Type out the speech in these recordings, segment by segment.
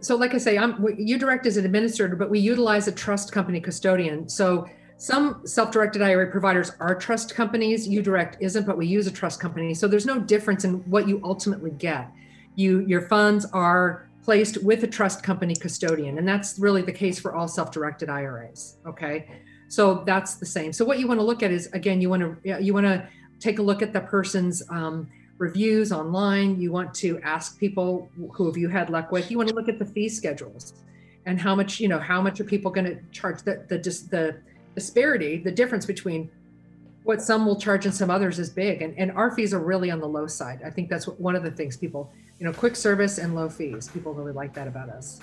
so like I say, I'm UDirect is an administrator, but we utilize a trust company custodian. So some self-directed IRA providers are trust companies. UDirect isn't, but we use a trust company. So there's no difference in what you ultimately get. You your funds are placed with a trust company custodian, and that's really the case for all self-directed IRAs. Okay, so that's the same. So what you want to look at is again, you want to you want to take a look at the person's um, reviews online. You want to ask people who have you had luck with. You want to look at the fee schedules and how much, you know, how much are people going to charge the, the, just the disparity, the difference between what some will charge and some others is big. And, and our fees are really on the low side. I think that's what, one of the things people, you know, quick service and low fees. People really like that about us.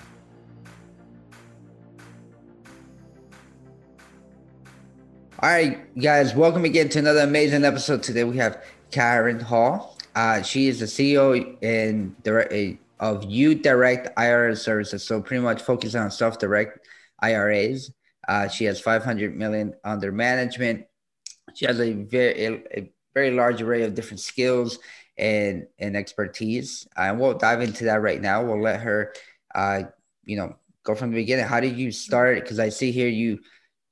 All right, guys, welcome again to another amazing episode. Today we have Kaaren Hall. Uh, she is the CEO and direct of UDirect IRA services. So pretty much focusing on self-direct IRAs. Uh, she has 500 million under management. She has a very a very large array of different skills and and expertise. And we'll dive into that right now. We'll let her, uh, you know, go from the beginning. How did you start? Because I see here you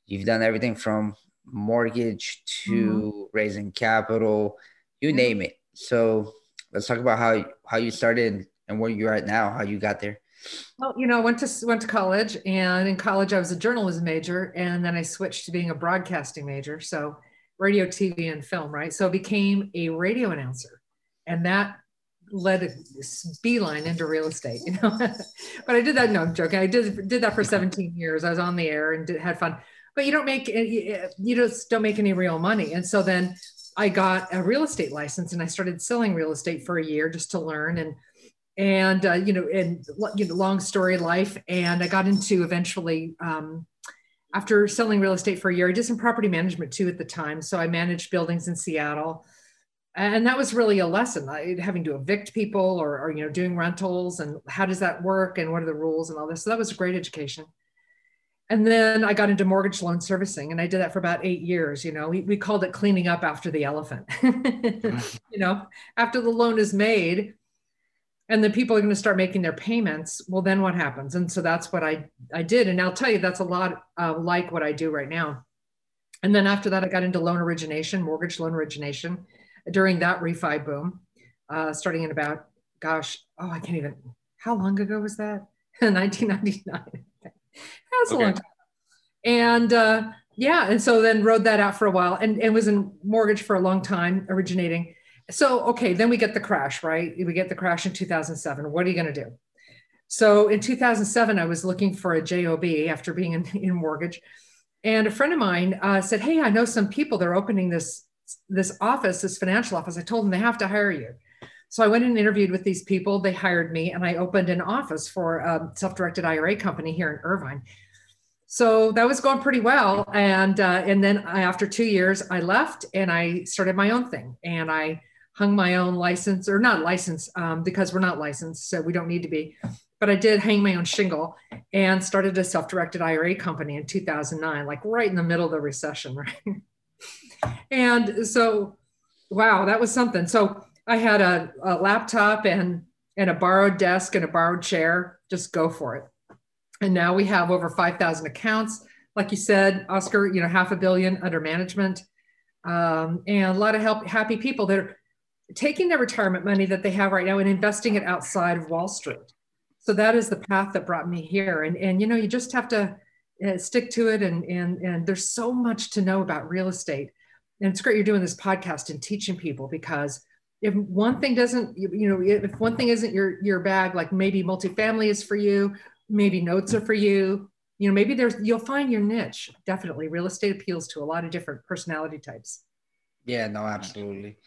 you've done everything from mortgage to mm-hmm. raising capital, you name it. So let's talk about how how you started and where you're at now, how you got there. Well, you know, I went to went to college, and in college I was a journalism major, and then I switched to being a broadcasting major. So radio, TV, and film, right? So I became a radio announcer, and that led a beeline into real estate, you know. but I did that. No, I'm joking. I did did that for 17 years. I was on the air and did, had fun. But you don't make eh, eh, you just don't make any real money. And so then I got a real estate license and I started selling real estate for a year just to learn and and uh, you know and you know long story life. And I got into eventually um, after selling real estate for a year I did some property management too at the time. So I managed buildings in Seattle. And that was really a lesson having to evict people or, or you know doing rentals and how does that work and what are the rules and all this. So that was a great education and then I got into mortgage loan servicing and I did that for about eight years. You know, we, we called it cleaning up after the elephant. you know, after the loan is made and the people are going to start making their payments, well, then what happens? And so that's what I, I did. And I'll tell you, that's a lot uh, like what I do right now. And then after that, I got into loan origination, mortgage loan origination during that refi boom, uh, starting in about, gosh, oh, I can't even, how long ago was that? 1999. That's okay. a long time. And uh, yeah, and so then rode that out for a while and, and was in mortgage for a long time, originating. So, okay, then we get the crash, right? We get the crash in 2007. What are you going to do? So in 2007, I was looking for a JOB after being in, in mortgage. And a friend of mine uh, said, Hey, I know some people, they're opening this, this office, this financial office. I told them they have to hire you. So I went and interviewed with these people. They hired me, and I opened an office for a self-directed IRA company here in Irvine. So that was going pretty well, and uh, and then I, after two years, I left and I started my own thing, and I hung my own license or not license um, because we're not licensed, so we don't need to be. But I did hang my own shingle and started a self-directed IRA company in 2009, like right in the middle of the recession, right? and so, wow, that was something. So I had a, a laptop and and a borrowed desk and a borrowed chair. Just go for it. And now we have over 5,000 accounts. Like you said, Oscar, you know, half a billion under management. Um, and a lot of help, happy people that are taking their retirement money that they have right now and investing it outside of Wall Street. So that is the path that brought me here. And, and you know, you just have to uh, stick to it. And, and, and there's so much to know about real estate. And it's great you're doing this podcast and teaching people because if one thing doesn't you know if one thing isn't your your bag like maybe multifamily is for you maybe notes are for you you know maybe there's you'll find your niche. Definitely real estate appeals to a lot of different personality types. Yeah no absolutely.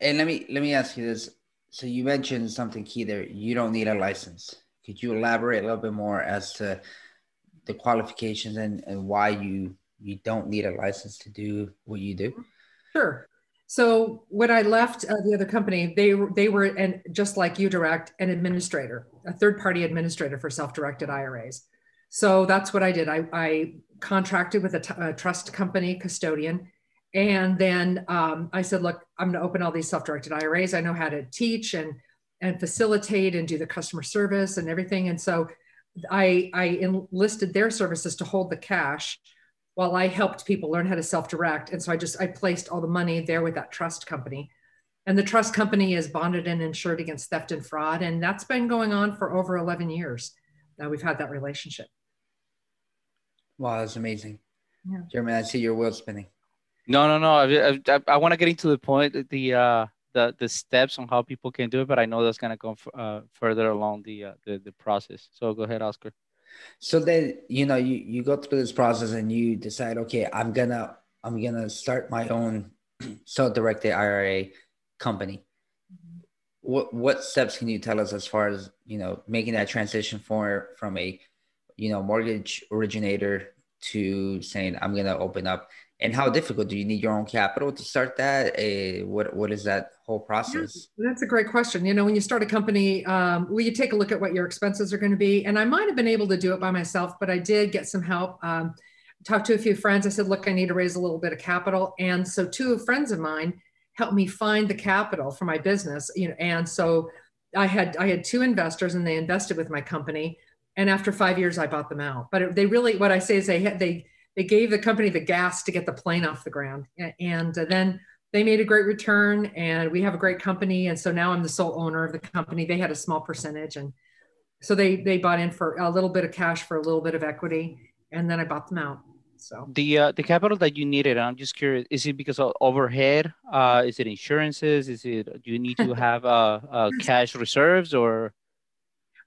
And let me let me ask you this. So you mentioned something key there. You don't need a license. Could you elaborate a little bit more as to the qualifications and, and why you you don't need a license to do what you do? Sure so when I left uh, the other company, they they were and just like UDirect an administrator, a third party administrator for self directed IRAs. So that's what I did. I, I contracted with a, t- a trust company custodian, and then um, I said, look, I'm going to open all these self directed IRAs. I know how to teach and and facilitate and do the customer service and everything. And so I, I enlisted their services to hold the cash while I helped people learn how to self-direct. And so I just I placed all the money there with that trust company. And the trust company is bonded and insured against theft and fraud. And that's been going on for over 11 years. Now we've had that relationship. Wow, that's amazing. Yeah. Jeremy, I see your wheel spinning. No, no, no. I, I, I want to get into the point, the uh, the the steps on how people can do it, but I know that's gonna go uh, further along the, uh, the the process. So go ahead, Oscar. So then you know you you go through this process and you decide, okay, I'm gonna I'm gonna start my own self-directed IRA company. Mm-hmm. What what steps can you tell us as far as you know making that transition for from a you know mortgage originator to saying I'm gonna open up and how difficult do you need your own capital to start that? Uh, what what is that whole process? That's a great question. You know when you start a company um, well you take a look at what your expenses are going to be? And i might have been able to do it by myself but i did get some help. Um, talked to a few friends. I said look i need to raise a little bit of capital. And so two friends of mine helped me find the capital for my business you know and so i had i had two investors and they invested with my company. And after five years i bought them out. But they really what i say is they they they gave the company the gas to get the plane off the ground. And then they made a great return and we have a great company. And so now I'm the sole owner of the company. They had a small percentage. And so they, they bought in for a little bit of cash for a little bit of equity. And then I bought them out. So the uh, the capital that you needed, I'm just curious, is it because of overhead? Uh, is it insurances? Is it do you need to have uh, uh, cash reserves or?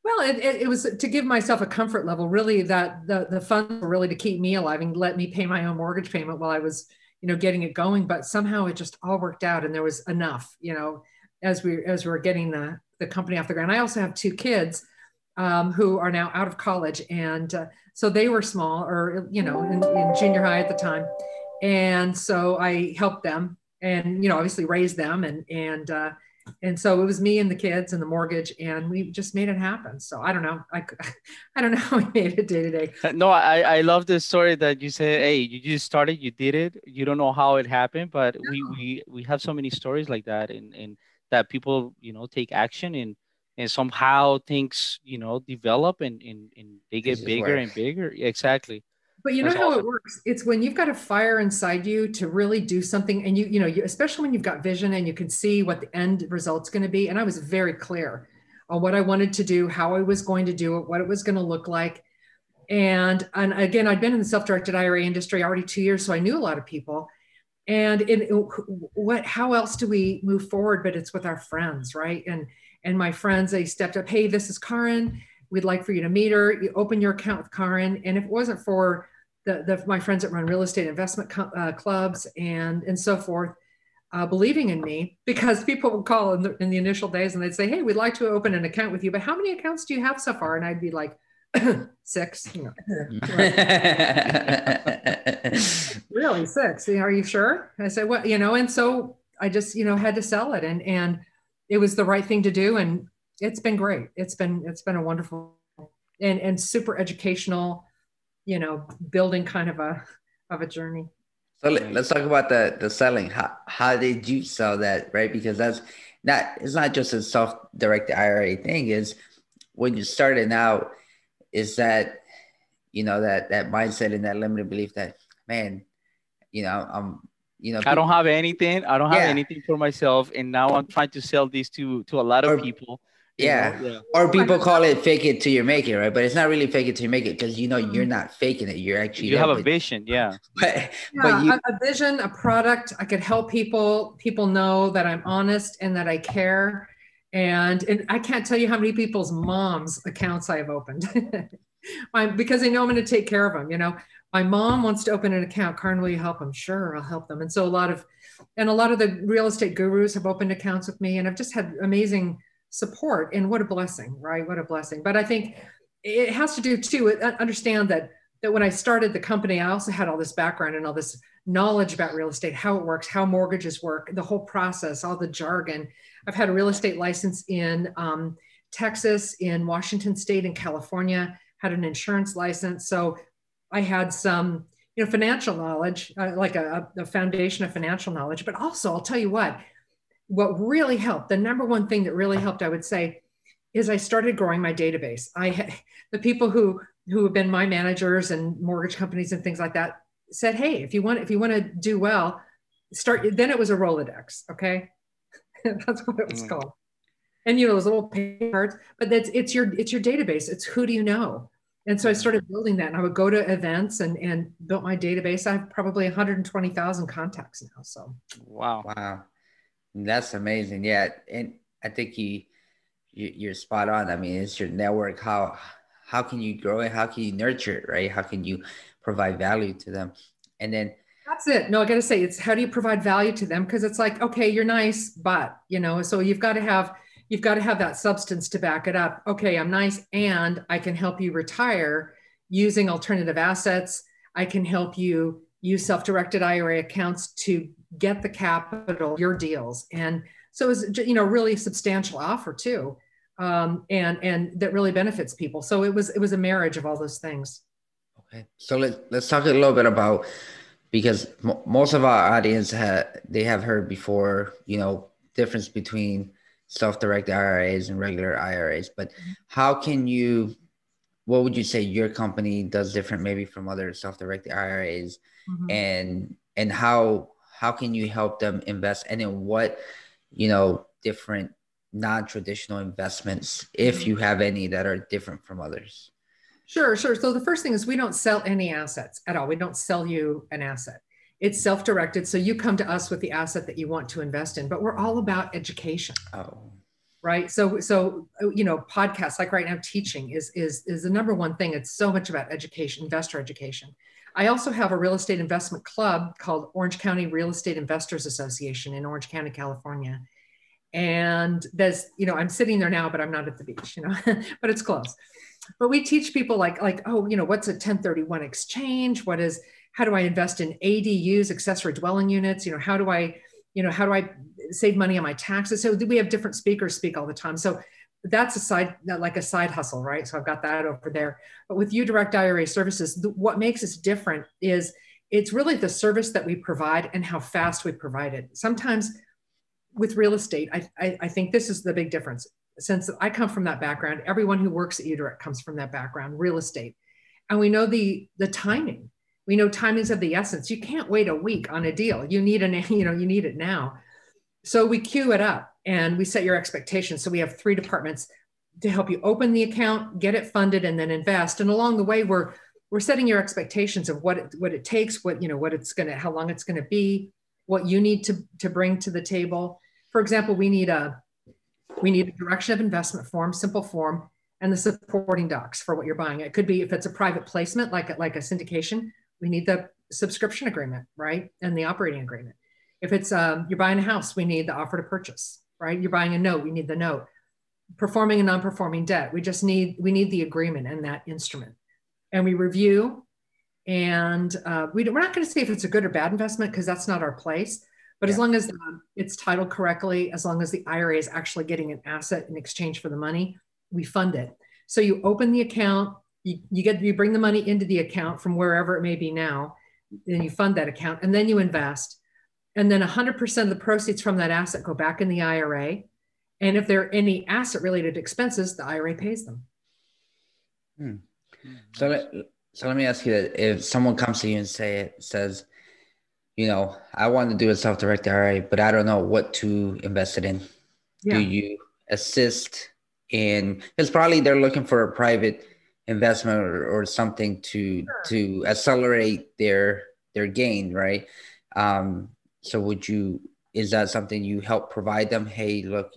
Well, it, it, it, was to give myself a comfort level, really, that the, the funds were really to keep me alive and let me pay my own mortgage payment while I was, you know, getting it going. But somehow it just all worked out and there was enough, you know, as we as we were getting the, the company off the ground. I also have two kids um, who are now out of college. And uh, so they were small or, you know, in, in junior high at the time. And so I helped them and, you know, obviously raised them and, and, uh, and so it was me and the kids and the mortgage and we just made it happen. So i don't know. I, I don't know how we made it day to day. Uh, no i i love the story that you said hey you just started you did it. You don't know how it happened but no. we we we have so many stories like that and and that people you know take action and and somehow things you know develop and and, and they get bigger and bigger. Exactly but you know That's how awesome. it works. It's when you've got a fire inside you to really do something, and you, you know, you, especially when you've got vision and you can see what the end result's going to be. And I was very clear on what I wanted to do, how I was going to do it, what it was going to look like. And and again, I'd been in the self-directed IRA industry already two years, so I knew a lot of people. And in what, how else do we move forward? But it's with our friends, right? And and my friends, they stepped up. Hey, this is Kaaren. We'd like for you to meet her. You open your account with Kaaren. And if it wasn't for the, the, my friends that run real estate investment co- uh, clubs and, and so forth, uh, believing in me because people would call in the, in the initial days and they'd say, Hey, we'd like to open an account with you, but how many accounts do you have so far? And I'd be like, six, really six. Are you sure? I said, well, you know, and so I just, you know, had to sell it and, and it was the right thing to do. And it's been great. It's been, it's been a wonderful and, and super educational you know building kind of a of a journey. So let's talk about the the selling. How, how did you sell that right? Because that's not it's not just a self-directed ira thing. Is when you started out is that you know that that mindset and that limited belief that man you know i'm you know people, i don't have anything. I don't have yeah. anything for myself. And now i'm trying to sell these to to a lot of or, people yeah. yeah. Or people call it fake it till you make it, right? But it's not really fake it till you make it because you know you're not faking it. You're actually you have a vision, yeah. But, yeah, but you, a vision, a product. I could help people. People know that I'm honest and that I care. And, and I can't tell you how many people's moms accounts I have opened. My, because they know I'm going to take care of them. You know, my mom wants to open an account. Kaaren, will you help them? Sure, I'll help them. And so a lot of, and a lot of the real estate gurus have opened accounts with me, and I've just had amazing support and what a blessing right? What a blessing. But i think it has to do too uh, understand that that when i started the company i also had all this background and all this knowledge about real estate how it works how mortgages work the whole process all the jargon. I've had a real estate license in um, texas in washington state and california had an insurance license. So i had some you know financial knowledge uh, like a, a foundation of financial knowledge. But also i'll tell you what what really helped, the number one thing that really helped, I would say, is I started growing my database. I the people who who have been my managers and mortgage companies and things like that said, "Hey, if you want if you want to do well, start." Then it was a Rolodex. Okay, that's what it was mm. called. And you know those little cards, but that's it's your it's your database. It's who do you know? And so I started building that, and I would go to events and and built my database. I have probably 120,000 contacts now. So wow, wow, that's amazing. Yeah, and I think you, you you're spot on. I mean, it's your network. How how can you grow it? How can you nurture it? Right? How can you provide value to them? And then that's it. No, I got to say, it's how do you provide value to them? Because it's like, okay, you're nice, but you know, so you've got to have you've got to have that substance to back it up. Okay, I'm nice, and I can help you retire using alternative assets. I can help you use self-directed IRA accounts to get the capital, your deals, and so it's you know really substantial offer too, um, and and that really benefits people. So it was it was a marriage of all those things. Okay, so let's let's talk a little bit about because m- most of our audience have they have heard before you know difference between self-directed IRAs and regular IRAs, but mm-hmm. how can you what would you say your company does different maybe from other self-directed IRAs mm-hmm. and and how how can you help them invest and in what you know different non-traditional investments if mm-hmm. you have any that are different from others? Sure sure. So the first thing is we don't sell any assets at all. We don't sell you an asset. It's self-directed so you come to us with the asset that you want to invest in but we're all about education. Oh. Right? So so you know podcasts like right now teaching is is is the number one thing. It's so much about education investor education i also have a real estate investment club called orange county real estate investors association in orange county california and there's you know i'm sitting there now but i'm not at the beach you know but it's close but we teach people like like oh you know what's a 1031 exchange what is how do I invest in ADUs, accessory dwelling units? You know, how do I, you know, how do I save money on my taxes? So we have different speakers speak all the time. So that's a side, like a side hustle, right? So I've got that over there. But with UDirect IRA services, what makes us different is it's really the service that we provide and how fast we provide it. Sometimes with real estate, I, I, I think this is the big difference. Since I come from that background, everyone who works at UDirect comes from that background, real estate. And we know the the timing we know timing's of the essence. You can't wait a week on a deal. You need an, you know, you need it now. So we queue it up and we set your expectations. So we have three departments to help you open the account, get it funded, and then invest. And along the way, we're we're setting your expectations of what it, what it takes, what you know, what it's gonna, how long it's gonna be, what you need to to bring to the table. For example, we need a we need a direction of investment form, simple form, and the supporting docs for what you're buying. It could be if it's a private placement, like like a syndication, we need the subscription agreement, right? And the operating agreement. If it's um, you're buying a house, we need the offer to purchase, right? You're buying a note, we need the note. Performing a non-performing debt, we just need we need the agreement and that instrument. And we review, and uh, we we're not going to say if it's a good or bad investment because that's not our place. But yeah. as long as um, it's titled correctly, as long as the IRA is actually getting an asset in exchange for the money, we fund it. So you open the account, you, you get you bring the money into the account from wherever it may be now and you fund that account and then you invest and then 100% of the proceeds from that asset go back in the ira and if there are any asset related expenses the ira pays them hmm. so let, so let me ask you that if someone comes to you and say it says you know i want to do a self-directed ira but i don't know what to invest it in yeah. do you assist in because probably they're looking for a private investment or, or something to sure. to accelerate their their gain right um so would you is that something you help provide them hey look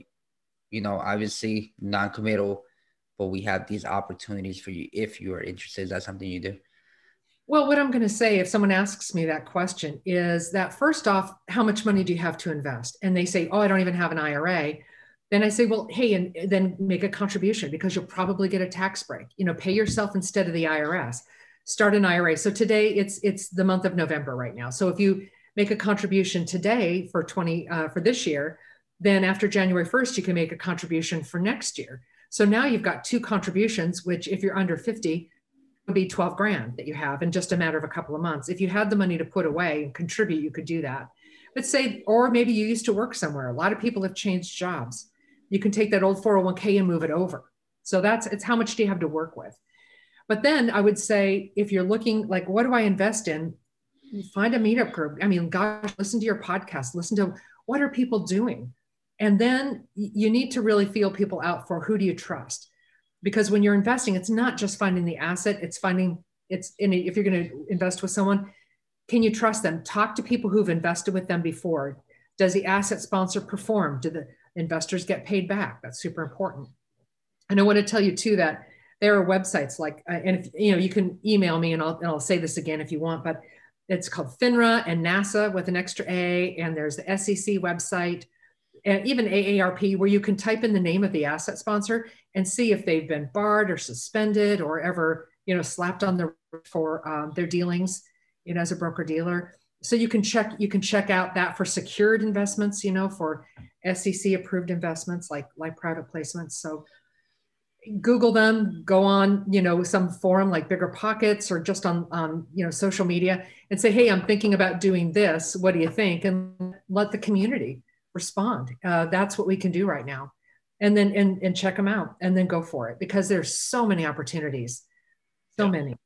you know obviously non-committal but we have these opportunities for you if you are interested is that something you do well what i'm going to say if someone asks me that question is that first off how much money do you have to invest and they say oh i don't even have an ira then I say, well, hey, and then make a contribution because you'll probably get a tax break. You know, pay yourself instead of the IRS. Start an IRA. So today it's it's the month of November right now. So if you make a contribution today for 20 uh, for this year, then after January 1st, you can make a contribution for next year. So now you've got two contributions, which if you're under 50, would be 12 grand that you have in just a matter of a couple of months. If you had the money to put away and contribute, you could do that. But say, or maybe you used to work somewhere. A lot of people have changed jobs you can take that old 401k and move it over. So that's it's how much do you have to work with. But then I would say if you're looking like what do I invest in? Find a meetup group. I mean, gosh, listen to your podcast, listen to what are people doing? And then you need to really feel people out for who do you trust? Because when you're investing, it's not just finding the asset, it's finding it's in if you're going to invest with someone, can you trust them? Talk to people who've invested with them before. Does the asset sponsor perform? Do the investors get paid back? That's super important. And I want to tell you too that there are websites like, uh, and if you know, you can email me and I'll, and I'll say this again if you want, but it's called FINRA and NASA with an extra A, and there's the SEC website, and even AARP, where you can type in the name of the asset sponsor and see if they've been barred or suspended or ever, you know, slapped on the for um, their dealings, you know, as a broker dealer. So you can check you can check out that for secured investments, you know, for SEC approved investments like like private placements. So Google them, go on, you know, some forum like Bigger Pockets or just on, on, you know, social media and say, hey, I'm thinking about doing this. What do you think? And let the community respond. Uh, that's what we can do right now. And then and, and check them out and then go for it because there's so many opportunities, so yeah. many.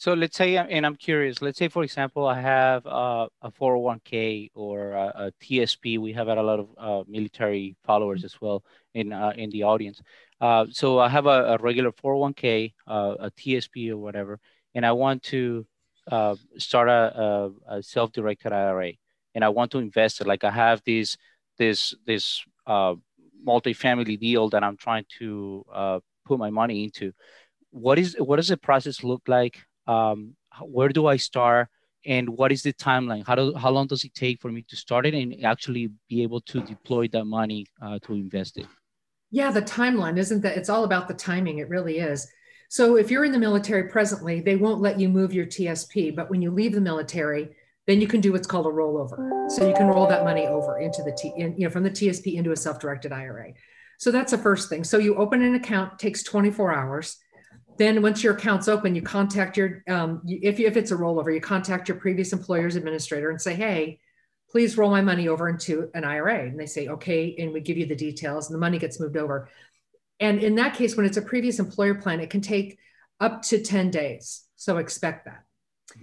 So let's say, and I'm curious, let's say, for example, I have uh, a 401k or a, a, TSP. We have had a lot of uh, military followers as well in, uh, in the audience. Uh, so I have a, a regular 401k, uh, a TSP or whatever, and I want to uh, start a, a, a, self-directed IRA, and I want to invest it. Like I have this this this uh, multi-family deal that I'm trying to uh, put my money into. What is what does the process look like? Um, where do I start? And what is the timeline? How do how long does it take for me to start it and actually be able to deploy that money to invest it? Yeah, the timeline isn't that it's all about the timing. It really is. So if you're in the military presently, they won't let you move your TSP, but when you leave the military, then you can do what's called a rollover. So you can roll that money over into the T, in, you know, from the TSP into a self-directed IRA. So that's the first thing. So you open an account, takes 24 hours. Then once your account's open, you contact your, um, if, you, if it's a rollover, you contact your previous employer's administrator and say, hey, please roll my money over into an IRA. And they say, okay. And we give you the details and the money gets moved over. And in that case, when it's a previous employer plan, it can take up to 10 days. So expect that.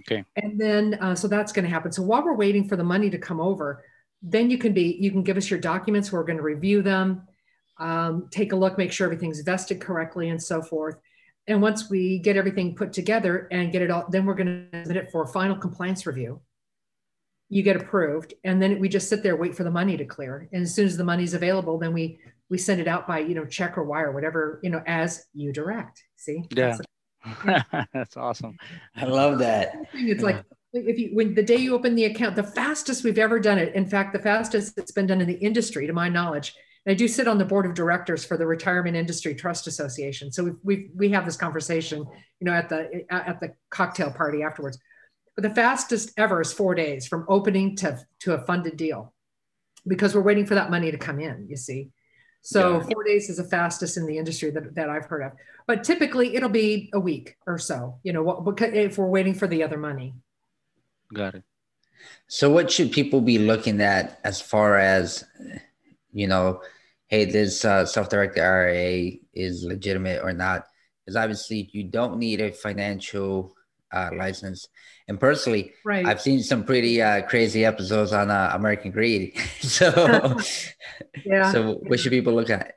Okay. And then, uh, so that's going to happen. So while we're waiting for the money to come over, then you can be, you can give us your documents. We're going to review them, um, take a look, make sure everything's vested correctly and so forth. And once we get everything put together and get it all, then we're going to submit it for final compliance review you get approved and then we just sit there wait for the money to clear. And as soon as the money's available then we we send it out by you know check or wire whatever you know as you direct. See? Yeah. That's, that's awesome. I love that. It's like if you when the day you open the account the fastest we've ever done it in fact the fastest it's been done in the industry to my knowledge. And i do sit on the board of directors for the retirement industry trust association. So we we we have this conversation you know at the at the cocktail party afterwards but the fastest ever is four days from opening to, to a funded deal because we're waiting for that money to come in, you see. So yeah. four days is the fastest in the industry that, that I've heard of. But typically it'll be a week or so, you know, what, if we're waiting for the other money. Got it. So what should people be looking at as far as, you know, hey, this uh, self-directed IRA is legitimate or not? Because obviously you don't need a financial uh, license. And personally, right. I've seen some pretty uh, crazy episodes on uh, American Greed. so, yeah. So, what should people look at?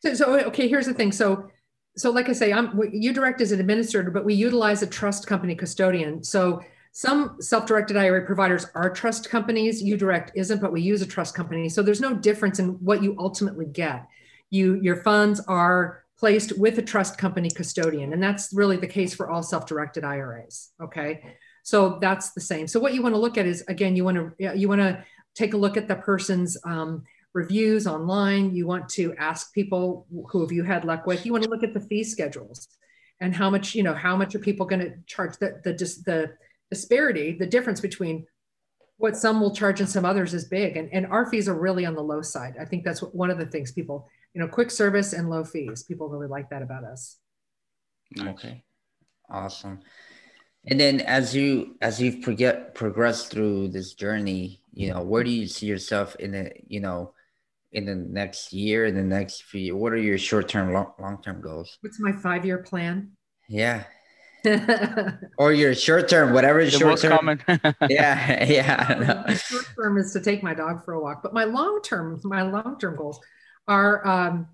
So, so, okay, here's the thing. So, so like I say, I'm UDirect is an administrator, but we utilize a trust company custodian. So, some self-directed IRA providers are trust companies. UDirect isn't, but we use a trust company. So, there's no difference in what you ultimately get. You, your funds are placed with a trust company custodian. And that's really the case for all self directed IRAs. Okay. So that's the same. So what you want to look at is again, you want to you want to take a look at the person's um, reviews online. You want to ask people who have you had luck with. You want to look at the fee schedules and how much you know how much are people going to charge. The the the disparity, the difference between what some will charge and some others is big, and and our fees are really on the low side. I think that's what, one of the things people you know, quick service and low fees. People really like that about us. Okay. Awesome. And then as you as you've progressed through this journey, you know, where do you see yourself in the you know, in the next year, in the next few? What are your short term, long term goals? What's my five year plan? Yeah. or your short term, whatever is short term. yeah, yeah. short term is to take my dog for a walk, but my long term, my long term goals are, um,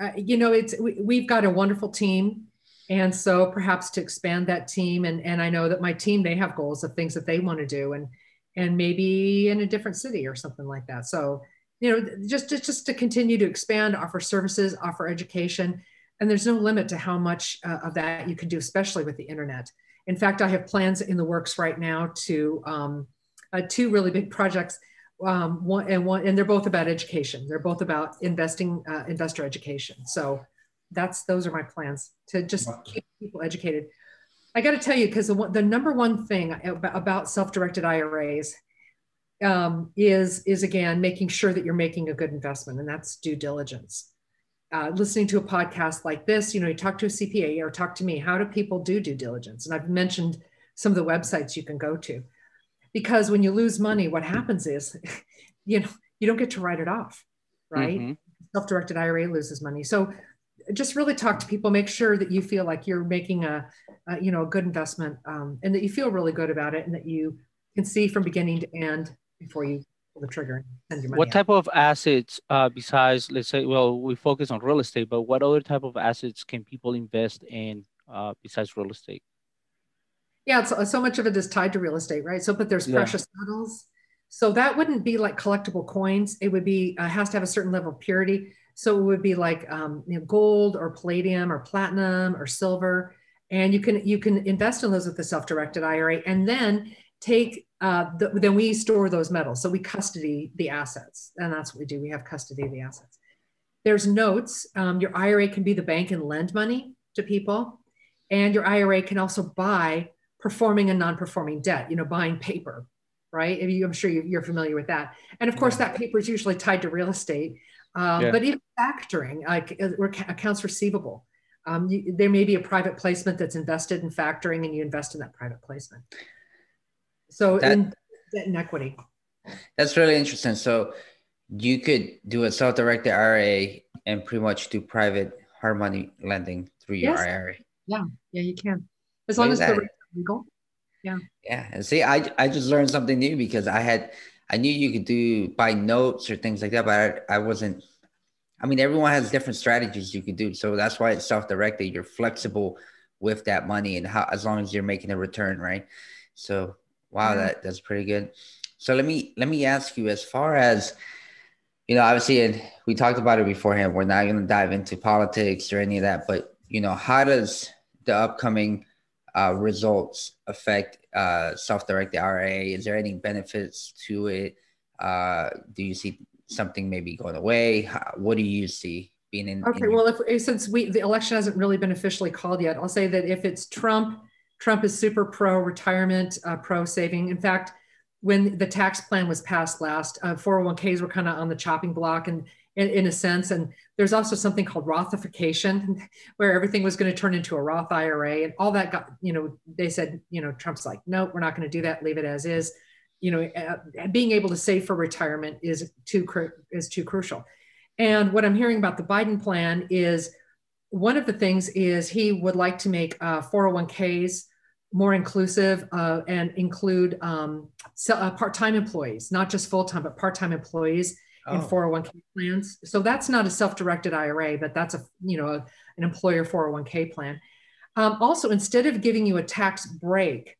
uh, you know, it's we, have got a wonderful team, and so perhaps to expand that team, and and I know that my team they have goals of things that they want to do, and and maybe in a different city or something like that. So you know, just just just to continue to expand, offer services, offer education and there's no limit to how much uh, of that you can do, especially with the internet. In fact, I have plans in the works right now to um, uh, two really big projects. Um, one and one, and they're both about education. They're both about investing, uh, investor education. So that's those are my plans to just keep people educated. I got to tell you, because the, the number one thing about self-directed IRAs um, is is again making sure that you're making a good investment, and that's due diligence uh, listening to a podcast like this, you know, you talk to a CPA or talk to me. How do people do due diligence? And I've mentioned some of the websites you can go to, because when you lose money, what happens is, you know, you don't get to write it off, right? Mm-hmm. Self-directed IRA loses money. So just really talk to people. Make sure that you feel like you're making a, a you know, a good investment, um, and that you feel really good about it, and that you can see from beginning to end before you pull the trigger and your money. What out. type of assets, uh, besides, let's say, well, we focus on real estate, but what other type of assets can people invest in uh, besides real estate? Yeah, so, so much of it is tied to real estate, right? So, but there's yeah. precious metals. So that wouldn't be like collectible coins. It would be uh, has to have a certain level of purity. So it would be like um, you know, gold or palladium or platinum or silver, and you can you can invest in those with the self-directed IRA, and then take uh, the, then we store those metals. So we custody the assets, and that's what we do. We have custody of the assets. There's notes. Um, your IRA can be the bank and lend money to people, and your IRA can also buy performing and non-performing debt. You know, buying paper, right? You, I'm sure you, are familiar with that. And of course, that paper is usually tied to real estate. Um, yeah. But even factoring, like uh, accounts receivable, um, you, there may be a private placement that's invested in factoring, and you invest in that private placement. So that, in debt and equity. That's really interesting. So you could do a self-directed IRA and pretty much do private hard money lending through your yes. IRA. Yeah, yeah, you can. As long as the legal. Yeah. Yeah. And see, I I just learned something new because I had I knew you could do buy notes or things like that, but I, I wasn't I mean, everyone has different strategies you could do. So that's why it's self-directed. You're flexible with that money and how as long as you're making a return, right? So Wow, yeah. that that's pretty good. So let me let me ask you, as far as you know, obviously, and we talked about it beforehand. We're not going to dive into politics or any of that, but you know, how does the upcoming uh, results affect uh, self-directed IRA? Is there any benefits to it? Uh, do you see something maybe going away? How, what do you see being in? Okay, in well, if, since we the election hasn't really been officially called yet, I'll say that if it's Trump Trump is super pro retirement, uh, pro saving. In fact, when the tax plan was passed last, uh, 401ks were kind of on the chopping block and in, in, a sense. And there's also something called Rothification, where everything was going to turn into a Roth IRA, and all that got, you know, they said, you know, Trump's like, no, we're not going to do that. Leave it as is. You know, uh, being able to save for retirement is too is too crucial. And what I'm hearing about the Biden plan is one of the things is he would like to make uh, 401ks more inclusive uh, and include um, so, uh, part-time employees, not just full-time, but part-time employees oh. in 401k plans. So that's not a self-directed IRA, but that's a you know a, an employer 401k plan. Um, also, instead of giving you a tax break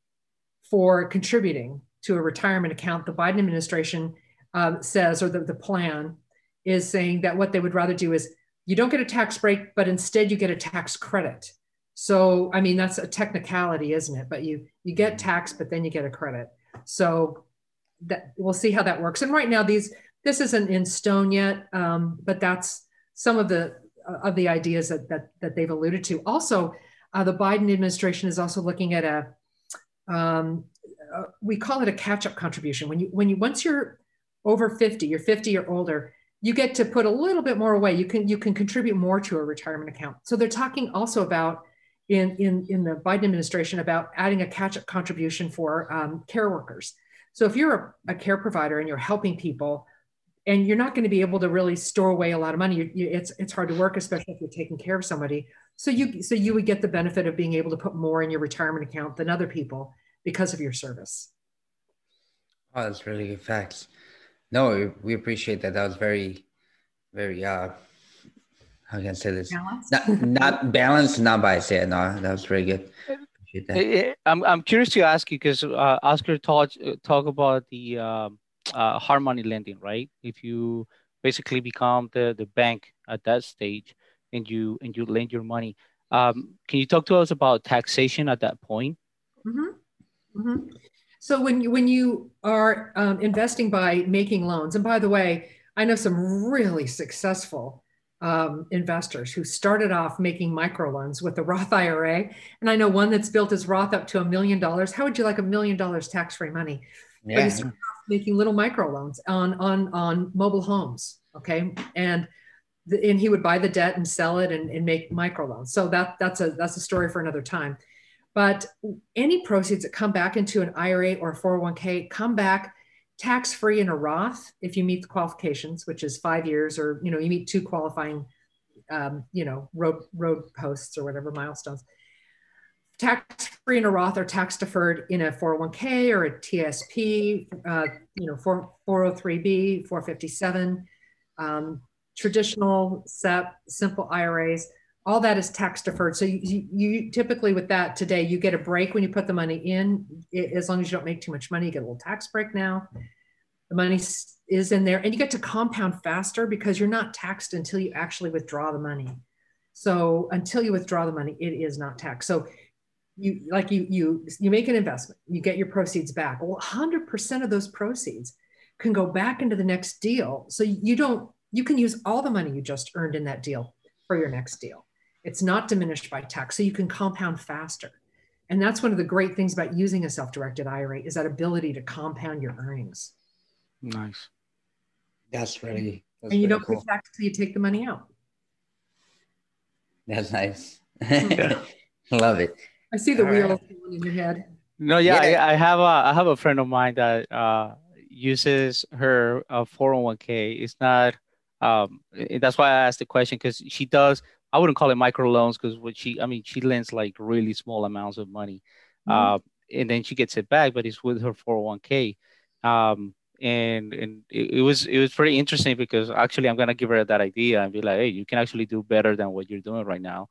for contributing to a retirement account, the Biden administration um, says, or the, the plan is saying that what they would rather do is you don't get a tax break, but instead you get a tax credit. So, I mean, that's a technicality, isn't it? But you you get tax, but then you get a credit. So that we'll see how that works. And right now, these this isn't in stone yet, um, but that's some of the uh, of the ideas that that, that they've alluded to. Also, uh, the Biden administration is also looking at a um, uh, we call it a catch-up contribution. When you when you once you're over 50, you're 50 or older, you get to put a little bit more away. You can you can contribute more to a retirement account. So they're talking also about in, in, in the Biden administration about adding a catch up contribution for um, care workers. So if you're a, a, care provider and you're helping people and you're not going to be able to really store away a lot of money. You, you, it's it's hard to work, especially if you're taking care of somebody. So you so you would get the benefit of being able to put more in your retirement account than other people because of your service. Oh, that's really good facts. No, we appreciate that. That was very, very uh how can I say this? Balanced. Not not balanced, not biased. Yeah, no, that was very good. I'm I'm curious to ask you because uh, Oscar talked talk about the um, uh, hard money lending, right? If you basically become the the bank at that stage and you and you lend your money, um, can you talk to us about taxation at that point? Mm-hmm. Mm-hmm. So when you when you are um, investing by making loans, and by the way, I know some really successful um, investors who started off making microloans with the Roth IRA. And I know one that's built his Roth up to a million dollars. How would you like a million dollars tax free money? Yeah. Making little microloans on, on, on mobile homes. Okay. And the, and he would buy the debt and sell it and, and make microloans. So that that's a that's a story for another time. But any proceeds that come back into an IRA or a 401k come back tax free in a Roth if you meet the qualifications, which is five years, or you know you meet two qualifying, um, you know road road posts or whatever milestones. Tax free in a Roth or tax deferred in a 401k or a TSP, uh, you know 4, 403b, 457, um, traditional SEP, simple IRAs all that is tax deferred. So you, you, typically with that today, you get a break when you put the money in. as long as you don't make too much money, you get a little tax break now. The money is in there, and you get to compound faster because you're not taxed until you actually withdraw the money. So until you withdraw the money, it is not taxed. So you like you you you make an investment, you get your proceeds back. Well, 100% of those proceeds can go back into the next deal. So you don't you can use all the money you just earned in that deal for your next deal. It's not diminished by tax, so you can compound faster. And that's one of the great things about using a self-directed IRA is that ability to compound your earnings. Nice. That's really. That's and you don't cool. pay tax until you take the money out. That's nice. Love it. I see the All wheels right. in your head. No, yeah, yeah. I, I, have a I have a friend of mine that uh, uses her uh, 401k. It's not um, that's why I asked the question because she does I wouldn't call it micro loans because what she, I mean, she lends like really small amounts of money, mm-hmm. uh, and then she gets it back, but it's with her 401k. Um, and and it, it, was it was pretty interesting because actually I'm gonna give her that idea and be like, hey, you can actually do better than what you're doing right now.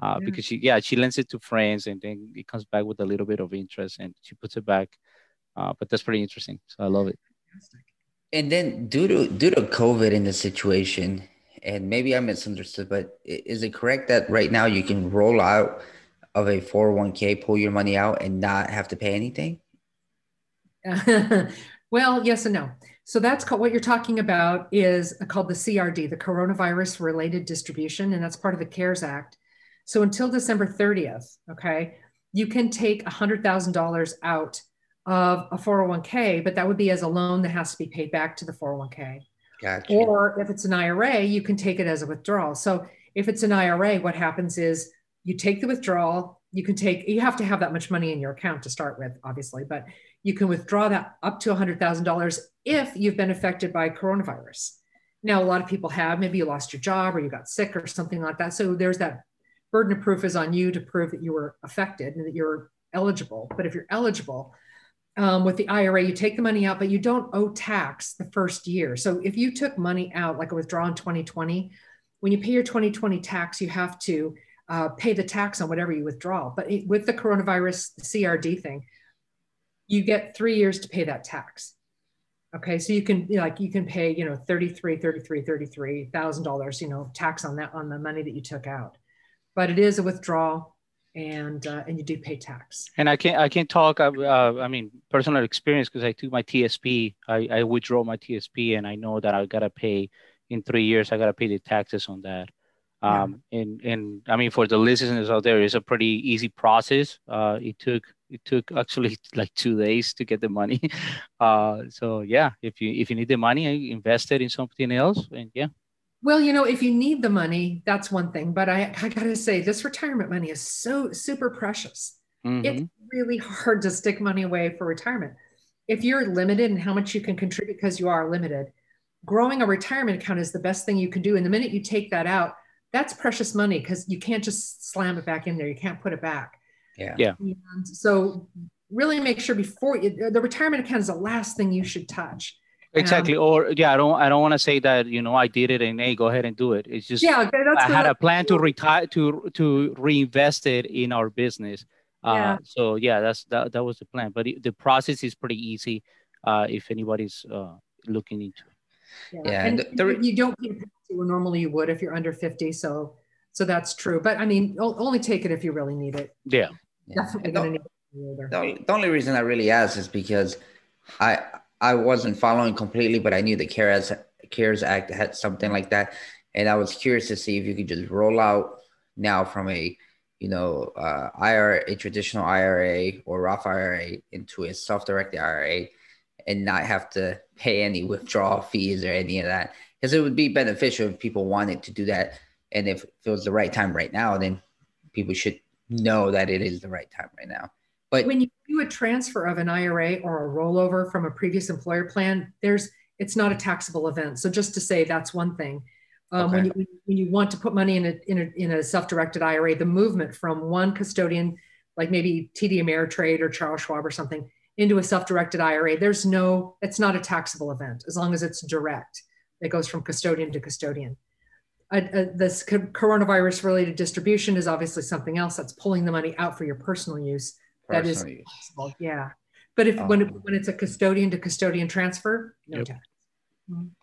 Uh, yeah. because she yeah she lends it to friends and then it comes back with a little bit of interest and she puts it back uh, but that's pretty interesting so i love it and then due to due to covid in the situation and maybe I misunderstood, but is it correct that right now you can roll out of a 401k, pull your money out, and not have to pay anything? well, yes and no. So that's called, what you're talking about is called the CRD, the Coronavirus Related Distribution, and that's part of the CARES Act. So until December 30th, okay, you can take $100,000 out of a 401k, but that would be as a loan that has to be paid back to the 401k. Gotcha. Or if it's an IRA, you can take it as a withdrawal. So if it's an IRA, what happens is you take the withdrawal, you can take, you have to have that much money in your account to start with, obviously, but you can withdraw that up to $100,000 if you've been affected by coronavirus. Now, a lot of people have, maybe you lost your job or you got sick or something like that. So there's that burden of proof is on you to prove that you were affected and that you're eligible. But if you're eligible, um, with the IRA, you take the money out, but you don't owe tax the first year. So if you took money out, like a withdrawal in 2020, when you pay your 2020 tax, you have to uh, pay the tax on whatever you withdraw. But it, with the coronavirus CRD thing, you get three years to pay that tax. Okay, so you can like you can pay you know 33, 33, 33 thousand dollars you know tax on that on the money that you took out, but it is a withdrawal and uh, and you do pay tax. And I can't I can't talk. Uh, uh I mean, personal experience because I took my TSP. I, I withdraw my TSP, and I know that I gotta pay in three years. I gotta pay the taxes on that. Um, yeah. and and I mean, for the listeners out there, it's a pretty easy process. Uh, it took it took actually like two days to get the money. Uh, so yeah, if you if you need the money, invest it in something else, and yeah, well, you know, if you need the money, that's one thing. But I, I got to say, this retirement money is so super precious. Mm-hmm. It's really hard to stick money away for retirement. If you're limited in how much you can contribute because you are limited, growing a retirement account is the best thing you can do. And the minute you take that out, that's precious money because you can't just slam it back in there. You can't put it back. Yeah. Yeah. And so really make sure before you, the retirement account is the last thing you should touch. Exactly. Um, or yeah, I don't I don't want to say that, you know, I did it and hey, go ahead and do it. It's just Yeah, okay, that's I had good. a plan to retire to to reinvest it in our business. Uh, Yeah. so yeah, that's that, that was the plan. But it, the process is pretty easy uh, if anybody's uh, looking into it. Yeah, And the- the- you don't pay a penalty where normally you would if you're under 50. So, so that's true. But I mean, only take it if you really need it. Yeah. Yeah. Definitely And going the- need it. when. The only, the only reason I really ask is because I I wasn't following completely, but I knew the CARES CARES Act had something like that, and I was curious to see if you could just roll out now from a you know uh, IRA, a traditional IRA or Roth IRA into a self-directed IRA, and not have to pay any withdrawal fees or any of that, because it would be beneficial if people wanted to do that, and if, if it was the right time right now, then people should know that it is the right time right now. But when you do a transfer of an IRA or a rollover from a previous employer plan, there's it's not a taxable event. So just to say that's one thing. Um, when, you, when you want to put money in a, in a, in a self-directed IRA, the movement from one custodian, like maybe TD Ameritrade or Charles Schwab or something, into a self-directed IRA, there's no, it's not a taxable event as long as it's direct. It goes from custodian to custodian. Uh, uh, this co- coronavirus related distribution is obviously something else that's pulling the money out for your personal use. That is personally, taxable, yeah. But if when it, Oh. when it's a custodian to custodian transfer, no Yep. tax.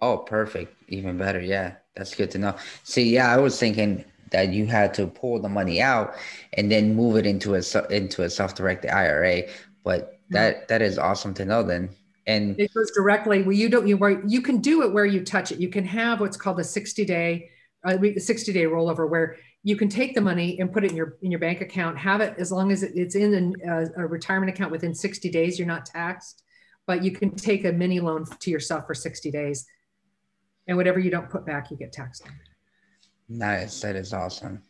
oh, perfect, even better. Yeah, that's good to know. See, yeah, I was thinking that you had to pull the money out and then move it into a into a self-directed IRA, but that that is awesome to know. Then, and It goes directly. Well, you don't. You where you can do it where you touch it. You can have what's called a sixty day, uh, we- 60 day rollover where you can take the money and put it in your in your bank account. Have it as long as it's in an, uh, a retirement account within sixty days. You're not taxed, but you can take a mini loan to yourself for sixty days, and whatever you don't put back, you get taxed. on. nice, that is awesome.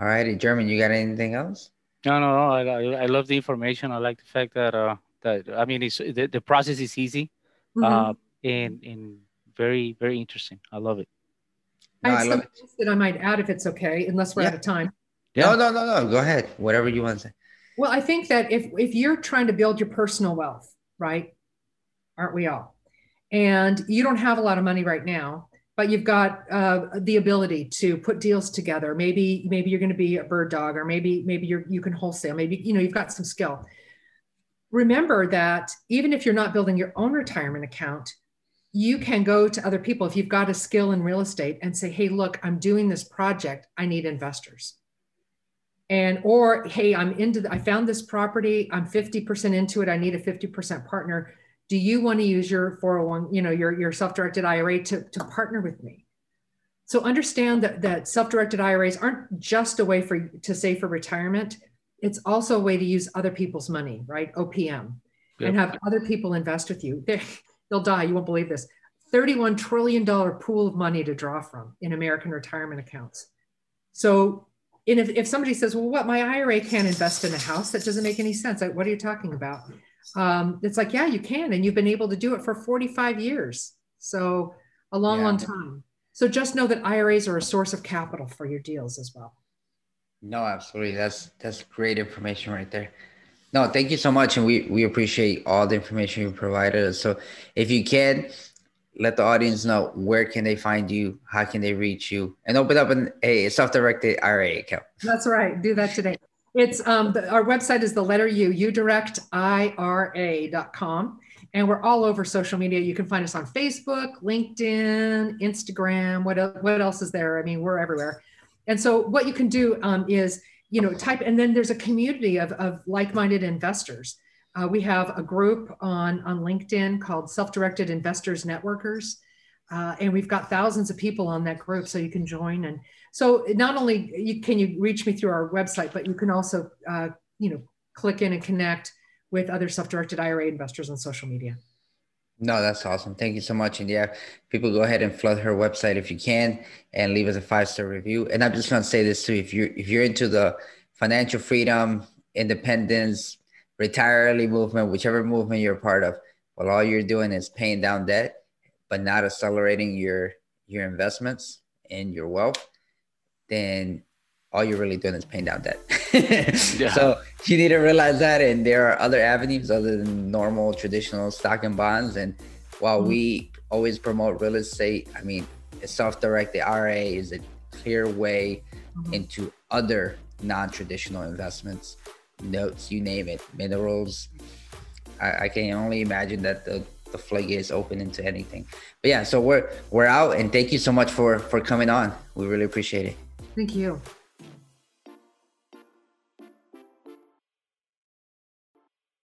All righty, German, you got anything else? No, no, no. I, I, I love the information. I like the fact that uh that I mean it's the, the process is easy Mhm. uh and and very very interesting. I love it. No, I I have love something else that I might add if it's okay, unless we're Yeah. out of time. No, no, no, no. Go ahead. Whatever you want to say. Well, I think that if if you're trying to build your personal wealth, right? Aren't we all? And you don't have a lot of money right now, but you've got uh, the ability to put deals together. Maybe maybe you're going to be a bird dog, or maybe maybe you're you can wholesale. Maybe you know you've got some skill. Remember that even if you're not building your own retirement account, you can go to other people if you've got a skill in real estate and say, "Hey, look, I'm doing this project. I need investors." and or hey i'm into the, i found this property. I'm 50% into it. I need a 50% partner. Do you want to use your 401 you know your, your self-directed ira to, to partner with me? So understand that, that self-directed iras aren't just a way for to save for retirement. It's also a way to use other people's money right? Opm Yep. and have other people invest with you they'll die you won't believe this 31 trillion dollar pool of money to draw from in american retirement accounts so if, if somebody says, well, what my IRA can't invest in a house, that doesn't make any sense. What are you talking about? Um, it's like, yeah, you can. And you've been able to do it for 45 years. So a long, Yeah. long time. So just know that IRAs are a source of capital for your deals as well. No, absolutely. That's that's great information right there. No, thank you so much, and we we appreciate all the information you provided us. So, if you can, let the audience know where can they find you, how can they reach you, and open up an, a self-directed IRA account. That's right. Do that today. It's um, the, our website is the letter U, udirectira.com. And we're all over social media. You can find us on Facebook, LinkedIn, Instagram. What, what else is there? I mean, we're everywhere. And so what you can do um, is, you know, type, and then there's a community of, of like-minded investors. Uh, we have a group on, on LinkedIn called Self-Directed Investors Networkers. Uh, and we've got thousands of people on that group, so you can join. And so not only you, can you reach me through our website, but you can also, uh, you know, click in and connect with other self-directed IRA investors on social media. No, that's awesome. Thank you so much. And yeah, people go ahead and flood her website if you can and leave us a five-star review. And I'm just gonna say this too. If you're if you're into the financial freedom, independence, retire early movement, whichever movement you're part of, well, all you're doing is paying down debt. but not accelerating your your investments and your wealth, then all you're really doing is paying down debt. yeah. So you need to realize that, and there are other avenues other than normal traditional stock and bonds. And while mm-hmm. we always promote real estate, I mean, a self-directed RA is a clear way mm-hmm. into other non-traditional investments, notes, you name it, minerals. I, I can only imagine that the the floodgates open into anything. But yeah, so we're we're out, and thank you so much for for coming on. We really appreciate it. Thank you.